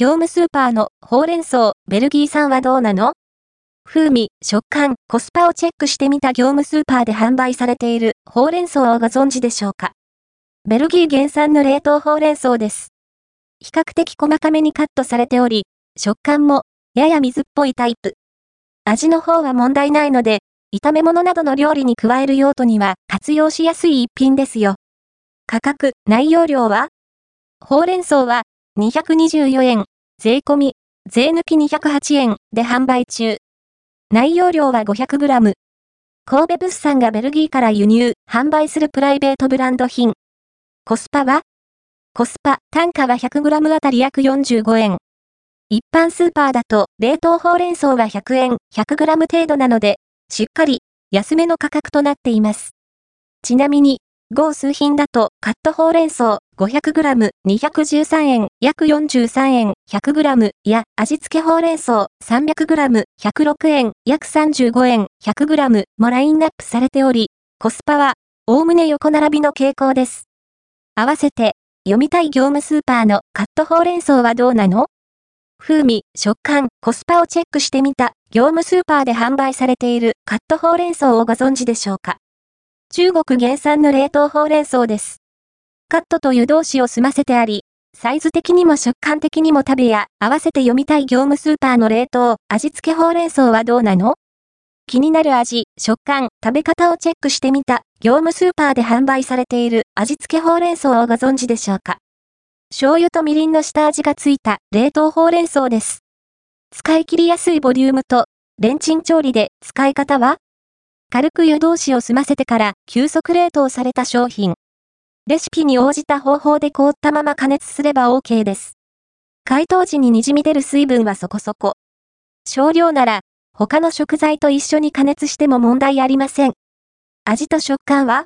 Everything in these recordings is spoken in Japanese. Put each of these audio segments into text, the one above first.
業務スーパーのほうれん草、ベルギー産はどうなの？風味、食感、コスパをチェックしてみた業務スーパーで販売されているほうれん草をご存知でしょうか？ベルギー原産の冷凍ほうれん草です。比較的細かめにカットされており、食感もやや水っぽいタイプ。味の方は問題ないので、炒め物などの料理に加える用途には活用しやすい一品ですよ。価格、内容量は？ほうれん草は224円、税込み、税抜き208円で販売中。内容量は 500g。神戸物産がベルギーから輸入、販売するプライベートブランド品。コスパは？コスパ、単価は 100g あたり約45円。一般スーパーだと冷凍ほうれん草は100円、100g 程度なので、しっかり安めの価格となっています。ちなみに、合数品だと、カットほうれん草 500g、213円、約43円、100g や味付けほうれん草 300g、106円、約35円、100g もラインナップされており、コスパは、おおむね横並びの傾向です。合わせて、読みたい業務スーパーのカットほうれん草はどうなの？風味、食感、コスパをチェックしてみた、業務スーパーで販売されているカットほうれん草をご存知でしょうか？中国原産の冷凍ほうれん草です。カットと湯通しを済ませてあり、サイズ的にも食感的にも食べや合わせて読みたい業務スーパーの冷凍、味付けほうれん草はどうなの？気になる味、食感、食べ方をチェックしてみた、業務スーパーで販売されている味付けほうれん草をご存知でしょうか？醤油とみりんの下味がついた冷凍ほうれん草です。使い切りやすいボリュームと、レンチン調理で使い方は？軽く湯通しを済ませてから急速冷凍された商品。レシピに応じた方法で凍ったまま加熱すれば OK です。解凍時に滲み出る水分はそこそこ。少量なら、他の食材と一緒に加熱しても問題ありません。味と食感は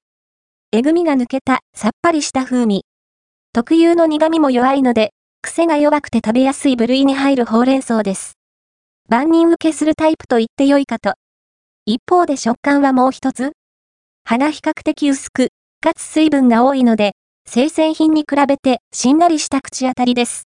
えぐみが抜けた、さっぱりした風味。特有の苦味も弱いので、癖が弱くて食べやすい部類に入るほうれん草です。万人受けするタイプと言ってよいかと。一方で食感はもう一つ。葉が比較的薄く、かつ水分が多いので、生鮮品に比べてしんなりした口当たりです。